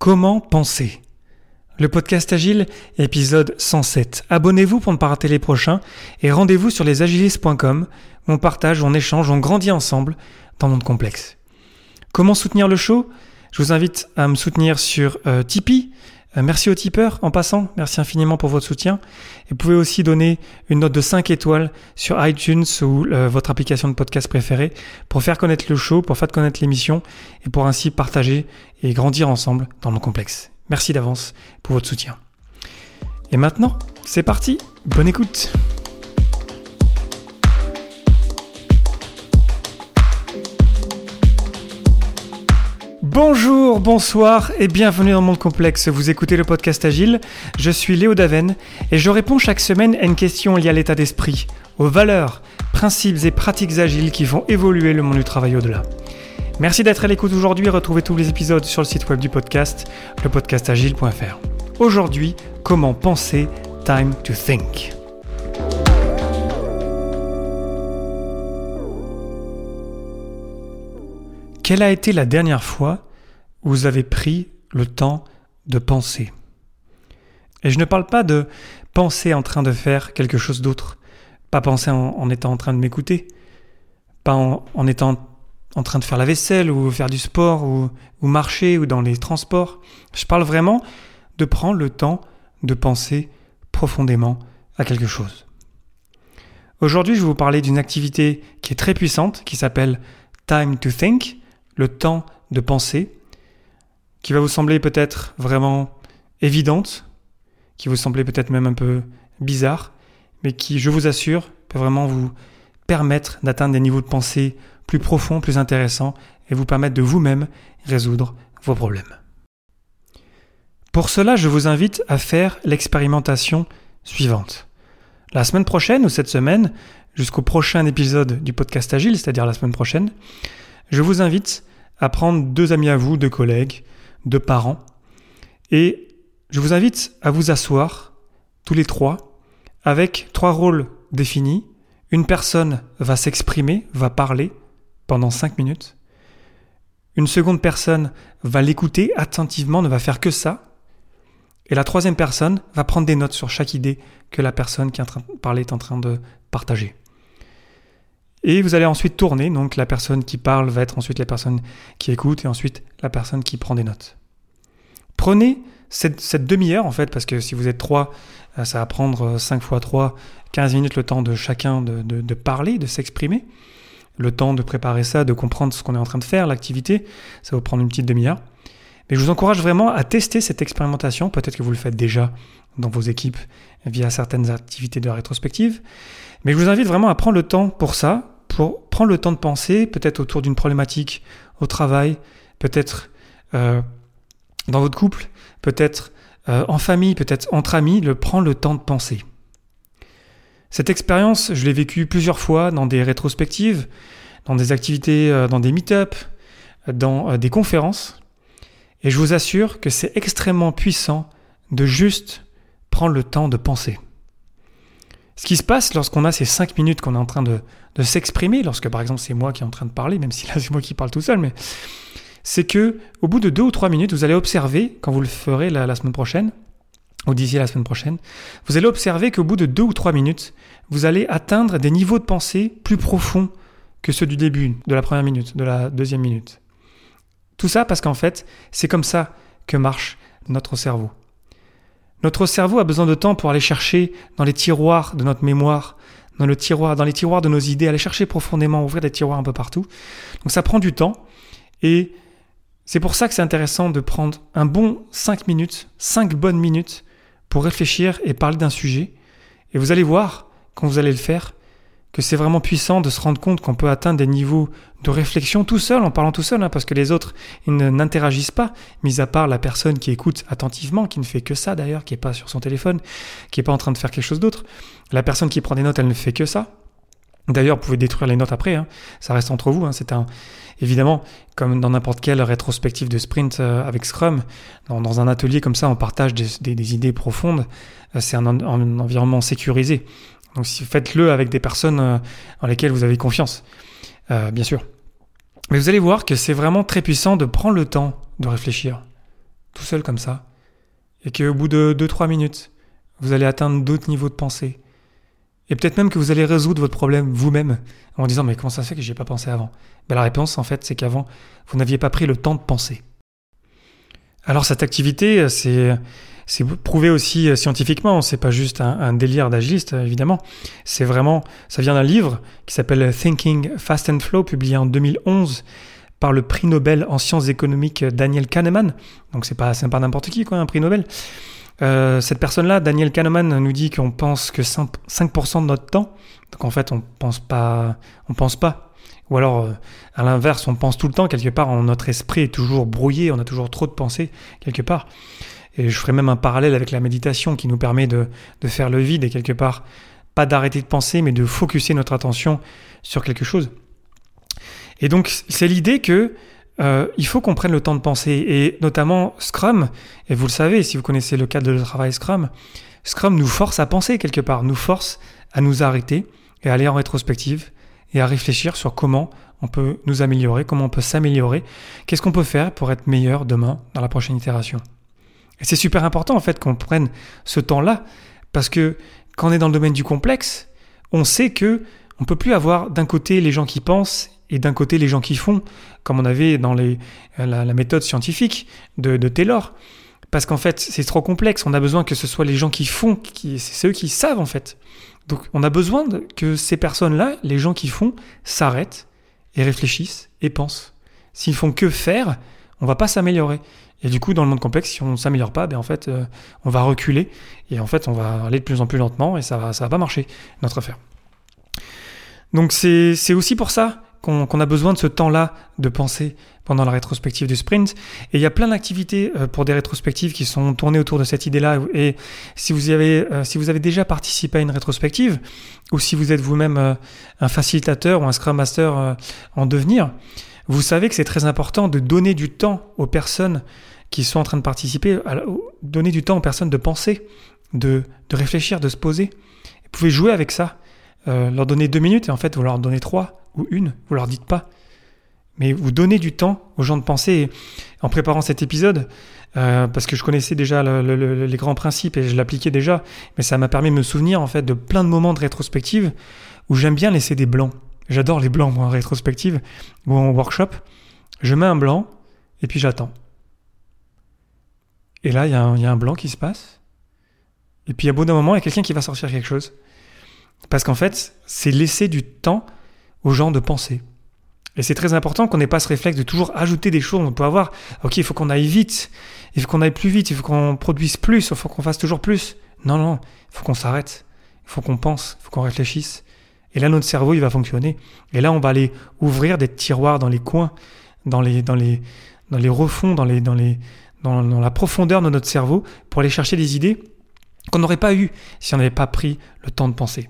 Comment penser? Le podcast Agile, épisode 107. Abonnez-vous pour ne pas rater les prochains et rendez-vous sur lesagilistes.com où on partage, on échange, on grandit ensemble dans le monde complexe. Comment soutenir le show? Je vous invite à me soutenir sur euh, Tipeee. Euh, merci aux tipeurs en passant, merci infiniment pour votre soutien. Et vous pouvez aussi donner une note de 5 étoiles sur iTunes ou euh, votre application de podcast préférée pour faire connaître le show, pour faire connaître l'émission et pour ainsi partager et grandir ensemble dans le complexe. Merci d'avance pour votre soutien. Et maintenant, c'est parti, bonne écoute. Bonjour, bonsoir et bienvenue dans Monde Complexe. Vous écoutez le podcast Agile. Je suis Léo Daven et je réponds chaque semaine à une question liée à l'état d'esprit, aux valeurs, principes et pratiques agiles qui font évoluer le monde du travail au-delà. Merci d'être à l'écoute aujourd'hui. Retrouvez tous les épisodes sur le site web du podcast, lepodcastagile.fr. Aujourd'hui, comment penser? Time to Think. Quelle a été la dernière fois où vous avez pris le temps de penser? Et je ne parle pas de penser en train de faire quelque chose d'autre, pas penser en, étant en train de m'écouter, pas en, étant en train de faire la vaisselle ou faire du sport ou, ou marcher ou dans les transports. Je parle vraiment de prendre le temps de penser profondément à quelque chose. Aujourd'hui, je vais vous parler d'une activité qui est très puissante, qui s'appelle Time to Think, le temps de penser, qui va vous sembler peut-être vraiment évidente, qui vous sembler peut-être même un peu bizarre, mais qui, je vous assure, peut vraiment vous permettre d'atteindre des niveaux de pensée plus profonds, plus intéressants, et vous permettre de vous-même résoudre vos problèmes. Pour cela, je vous invite à faire l'expérimentation suivante. La semaine prochaine ou cette semaine, jusqu'au prochain épisode du podcast Agile, c'est-à-dire la semaine prochaine, je vous invite à prendre deux amis à vous, deux collègues, deux parents, et je vous invite à vous asseoir, tous les trois, avec trois rôles définis. Une personne va s'exprimer, va parler pendant cinq minutes. Une seconde personne va l'écouter attentivement, ne va faire que ça. Et la troisième personne va prendre des notes sur chaque idée que la personne qui est en train de parler est en train de partager. Et vous allez ensuite tourner, donc la personne qui parle va être ensuite la personne qui écoute et ensuite la personne qui prend des notes. Prenez cette, demi-heure en fait, parce que si vous êtes trois, euh, ça va prendre 5 fois 3, 15 minutes le temps de chacun de, de parler, de s'exprimer, le temps de préparer ça, de comprendre ce qu'on est en train de faire, l'activité, ça va vous prendre une petite demi-heure. Mais je vous encourage vraiment à tester cette expérimentation, peut-être que vous le faites déjà dans vos équipes via certaines activités de rétrospective. Mais je vous invite vraiment à prendre le temps pour ça, prendre le temps de penser, peut-être autour d'une problématique au travail, peut-être euh, dans votre couple, peut-être euh, en famille, peut-être entre amis, le prendre le temps de penser. Cette expérience, je l'ai vécue plusieurs fois dans des rétrospectives, dans des activités, euh, dans des meet-up, dans des conférences. Et je vous assure que c'est extrêmement puissant de juste prendre le temps de penser. Ce qui se passe lorsqu'on a ces cinq minutes qu'on est en train de, s'exprimer, lorsque par exemple c'est moi qui est en train de parler, même si là c'est moi qui parle tout seul, mais c'est que au bout de deux ou trois minutes, vous allez observer, quand vous le ferez la, semaine prochaine, ou d'ici la semaine prochaine, vous allez observer qu'au bout de deux ou trois minutes, vous allez atteindre des niveaux de pensée plus profonds que ceux du début, de la première minute, de la deuxième minute. Tout ça parce qu'en fait, c'est comme ça que marche notre cerveau. Notre cerveau a besoin de temps pour aller chercher dans les tiroirs de notre mémoire, dans, le tiroir, dans les tiroirs de nos idées, aller chercher profondément, ouvrir des tiroirs un peu partout. Donc ça prend du temps et c'est pour ça que c'est intéressant de prendre un bon 5 minutes, 5 bonnes minutes pour réfléchir et parler d'un sujet. Et vous allez voir, quand vous allez le faire, que c'est vraiment puissant de se rendre compte qu'on peut atteindre des niveaux de réflexion tout seul, en parlant tout seul, hein, parce que les autres ils n'interagissent pas, mis à part la personne qui écoute attentivement, qui ne fait que ça d'ailleurs, qui n'est pas sur son téléphone, qui n'est pas en train de faire quelque chose d'autre. La personne qui prend des notes, elle ne fait que ça. D'ailleurs, vous pouvez détruire les notes après, hein. ça reste entre vous. Hein. c'est un, évidemment, comme dans n'importe quelle rétrospective de sprint euh, avec Scrum, dans, un atelier comme ça, on partage des, idées profondes. Euh, c'est un, un, environnement sécurisé. Donc faites-le avec des personnes euh, en lesquelles vous avez confiance, bien sûr. Mais vous allez voir que c'est vraiment très puissant de prendre le temps de réfléchir. tout seul comme ça, et qu'au bout de 2-3 minutes, vous allez atteindre d'autres niveaux de pensée. Et peut-être même que vous allez résoudre votre problème vous-même en disant mais comment ça se fait que n'y ai pas pensé avant? Ben, La réponse en fait c'est qu'avant vous n'aviez pas pris le temps de penser. Alors cette activité c'est c'est prouvé aussi euh, scientifiquement, c'est pas juste un, délire d'agiliste, évidemment. C'est vraiment, ça vient d'un livre qui s'appelle Thinking Fast and Flow, publié en 2011 par le prix Nobel en sciences économiques Daniel Kahneman. Donc c'est pas, pas n'importe qui, quoi, un prix Nobel. Euh, cette personne-là, Daniel Kahneman, nous dit qu'on pense que 5%, de notre temps. Donc en fait, on pense pas, on pense pas. Ou alors, euh, à l'inverse, on pense tout le temps quelque part. Notre esprit est toujours brouillé, on a toujours trop de pensées quelque part. Et je ferai même un parallèle avec la méditation qui nous permet de, faire le vide et quelque part, pas d'arrêter de penser, mais de focuser notre attention sur quelque chose. Et donc, c'est l'idée que euh, il faut qu'on prenne le temps de penser, et notamment Scrum, et vous le savez, si vous connaissez le cadre de travail Scrum, Scrum nous force à penser quelque part, nous force à nous arrêter et à aller en rétrospective et à réfléchir sur comment on peut nous améliorer, comment on peut s'améliorer, qu'est-ce qu'on peut faire pour être meilleur demain dans la prochaine itération. Et c'est super important en fait qu'on prenne ce temps-là parce que quand on est dans le domaine du complexe, on sait que on peut plus avoir d'un côté les gens qui pensent et d'un côté les gens qui font, comme on avait dans la, méthode scientifique de, Taylor. Parce qu'en fait, c'est trop complexe. On a besoin que ce soit les gens qui font, c'est eux qui savent en fait. Donc on a besoin que ces personnes-là, les gens qui font, s'arrêtent et réfléchissent et pensent. S'ils font que faire, on va pas s'améliorer. Et du coup, dans le monde complexe, si on ne s'améliore pas, ben en fait, euh, on va reculer et en fait, on va aller de plus en plus lentement et ça va, ça va pas marcher notre affaire. Donc c'est aussi pour ça qu'on a besoin de ce temps-là de penser pendant la rétrospective du sprint. Et il y a plein d'activités euh, pour des rétrospectives qui sont tournées autour de cette idée-là. Et si vous, avez, euh, si vous avez déjà participé à une rétrospective, ou si vous êtes vous-même un facilitateur ou un Scrum Master en devenir, vous savez que c'est très important de donner du temps aux personnes qui sont en train de participer, à donner du temps aux personnes de penser, de, de réfléchir, de se poser. Vous pouvez jouer avec ça, euh, leur donner deux minutes et en fait vous leur donnez trois ou une, vous leur dites pas. Mais vous donnez du temps aux gens de penser. en préparant cet épisode, euh, parce que je connaissais déjà les grands principes et je l'appliquais déjà, mais ça m'a permis de me souvenir en fait de plein de moments de rétrospective où j'aime bien laisser des blancs. J'adore les blancs moi en rétrospective ou en workshop. Je mets un blanc et puis j'attends. Et là, il y, a un blanc qui se passe. Et puis, à bout d'un moment, il y a quelqu'un qui va sortir quelque chose. Parce qu'en fait, c'est laisser du temps aux gens de penser. Et c'est très important qu'on n'ait pas ce réflexe de toujours ajouter des choses. On peut avoir, ok, il faut qu'on aille vite, il faut qu'on aille plus vite, il faut qu'on produise plus, il faut qu'on fasse toujours plus. Non, non, il faut qu'on s'arrête, il faut qu'on pense, il faut qu'on réfléchisse. Et là, notre cerveau, il va fonctionner. Et là, on va aller ouvrir des tiroirs dans les coins, dans les, dans les, dans les refonds, dans les, dans les, dans, la profondeur de notre cerveau pour aller chercher des idées qu'on n'aurait pas eues si on n'avait pas pris le temps de penser.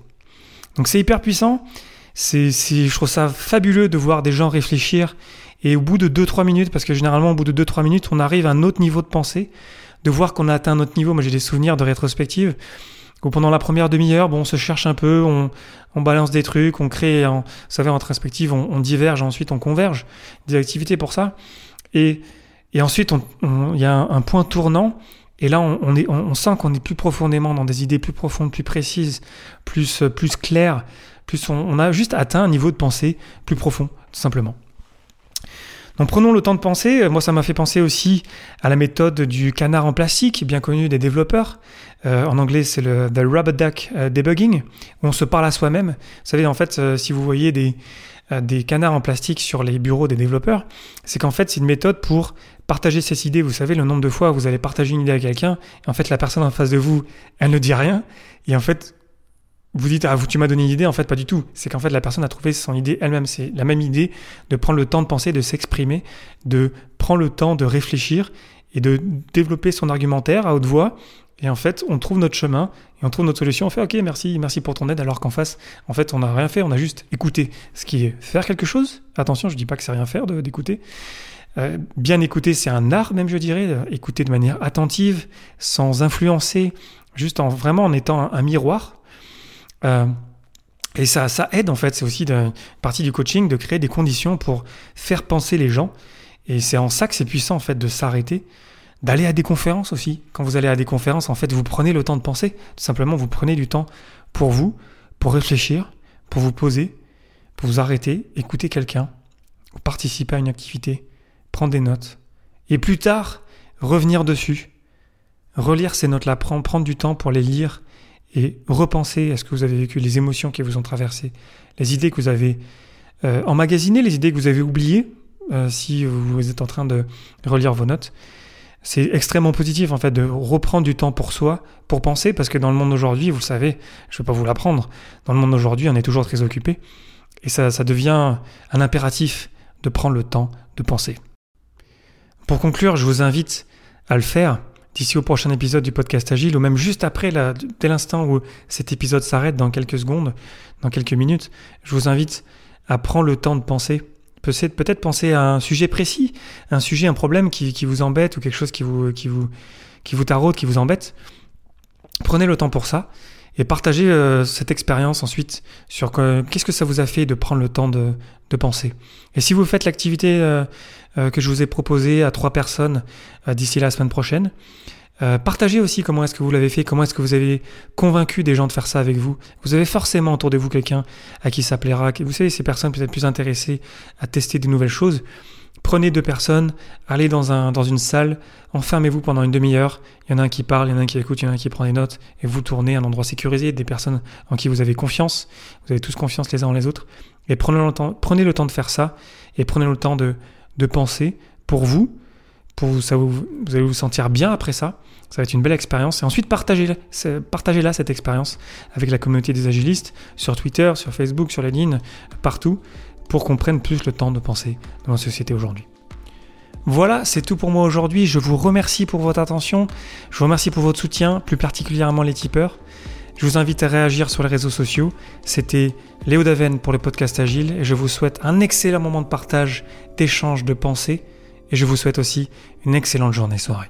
Donc c'est hyper puissant. C'est, je trouve ça fabuleux de voir des gens réfléchir et au bout de 2-3 minutes, parce que généralement au bout de 2-3 minutes, on arrive à un autre niveau de pensée, de voir qu'on a atteint un autre niveau. Moi j'ai des souvenirs de rétrospective où pendant la première demi-heure, bon, on se cherche un peu, on, on balance des trucs, on crée, en, vous savez, en rétrospective, on, on diverge, ensuite on converge des activités pour ça. Et et ensuite, il y a un, point tournant. Et là, on, sent qu'on est plus profondément dans des idées plus profondes, plus précises, plus, plus claires. Plus on, a juste atteint un niveau de pensée plus profond, tout simplement. Donc prenons le temps de penser. Moi, ça m'a fait penser aussi à la méthode du canard en plastique, bien connue des développeurs. Euh, en anglais, c'est le the rubber duck euh, debugging, où on se parle à soi-même. Vous savez, en fait, euh, si vous voyez des, des canards en plastique sur les bureaux des développeurs, c'est qu'en fait, c'est une méthode pour partager ses idées. Vous savez, le nombre de fois où vous allez partager une idée à quelqu'un, et en fait, la personne en face de vous, elle ne dit rien, et en fait, vous dites, ah, tu m'as donné une idée, en fait, pas du tout. C'est qu'en fait, la personne a trouvé son idée elle-même. C'est la même idée de prendre le temps de penser, de s'exprimer, de prendre le temps de réfléchir et de développer son argumentaire à haute voix. Et en fait, on trouve notre chemin et on trouve notre solution. On fait, OK, merci, merci pour ton aide, alors qu'en face, en fait, on n'a rien fait, on a juste écouté. Ce qui est faire quelque chose. Attention, je dis pas que c'est rien faire d'écouter. Euh, bien écouter, c'est un art même, je dirais. Euh, écouter de manière attentive, sans influencer, juste en vraiment en étant un, miroir. Euh, et ça, ça aide en fait. C'est aussi une partie du coaching de créer des conditions pour faire penser les gens. Et c'est en ça que c'est puissant en fait de s'arrêter, d'aller à des conférences aussi. Quand vous allez à des conférences, en fait, vous prenez le temps de penser. Tout simplement, vous prenez du temps pour vous, pour réfléchir, pour vous poser, pour vous arrêter, écouter quelqu'un, participer à une activité, prendre des notes. Et plus tard, revenir dessus, relire ces notes-là, prendre du temps pour les lire et repenser à ce que vous avez vécu, les émotions qui vous ont traversées, les idées que vous avez euh, emmagasinées, les idées que vous avez oubliées, euh, si vous êtes en train de relire vos notes. C'est extrêmement positif en fait de reprendre du temps pour soi, pour penser, parce que dans le monde d'aujourd'hui, vous le savez, je ne vais pas vous l'apprendre, dans le monde d'aujourd'hui, on est toujours très occupé, et ça, devient un impératif de prendre le temps de penser. Pour conclure, je vous invite à le faire d'ici au prochain épisode du podcast Agile, ou même juste après, dès l'instant où cet épisode s'arrête, dans quelques secondes, dans quelques minutes, je vous invite à prendre le temps de penser. Peut-être penser à un sujet précis, un sujet, un problème qui, vous embête ou quelque chose qui vous, qui vous, taraude, qui vous embête. Prenez le temps pour ça et partagez euh, cette expérience ensuite sur qu'est-ce que ça vous a fait de prendre le temps de, de penser. Et si vous faites l'activité euh, euh, que je vous ai proposée à trois personnes d'ici la semaine prochaine, partagez aussi comment est-ce que vous l'avez fait, comment est-ce que vous avez convaincu des gens de faire ça avec vous. Vous avez forcément autour de vous quelqu'un à qui ça plaira. Vous savez, ces personnes peut-être plus intéressées à tester des nouvelles choses. Prenez deux personnes, allez dans, un, dans une salle, enfermez-vous pendant une demi-heure. Il y en a un qui parle, il y en a un qui écoute, il y en a un qui prend des notes, et vous tournez à un endroit sécurisé, des personnes en qui vous avez confiance. Vous avez tous confiance les uns en les autres. Et prenez le temps, prenez le temps de faire ça, et prenez le temps de, de penser pour vous, vous, allez vous sentir bien après ça. Ça va être une belle expérience. Et ensuite, partagez-la, partagez cette expérience avec la communauté des agilistes sur Twitter, sur Facebook, sur LinkedIn, partout pour qu'on prenne plus le temps de penser dans la société aujourd'hui. Voilà, c'est tout pour moi aujourd'hui. Je vous remercie pour votre attention. Je vous remercie pour votre soutien, plus particulièrement les tipeurs. Je vous invite à réagir sur les réseaux sociaux. C'était Léo Daven pour le podcast Agile et je vous souhaite un excellent moment de partage, d'échange, de pensée et je vous souhaite aussi une excellente journée soirée.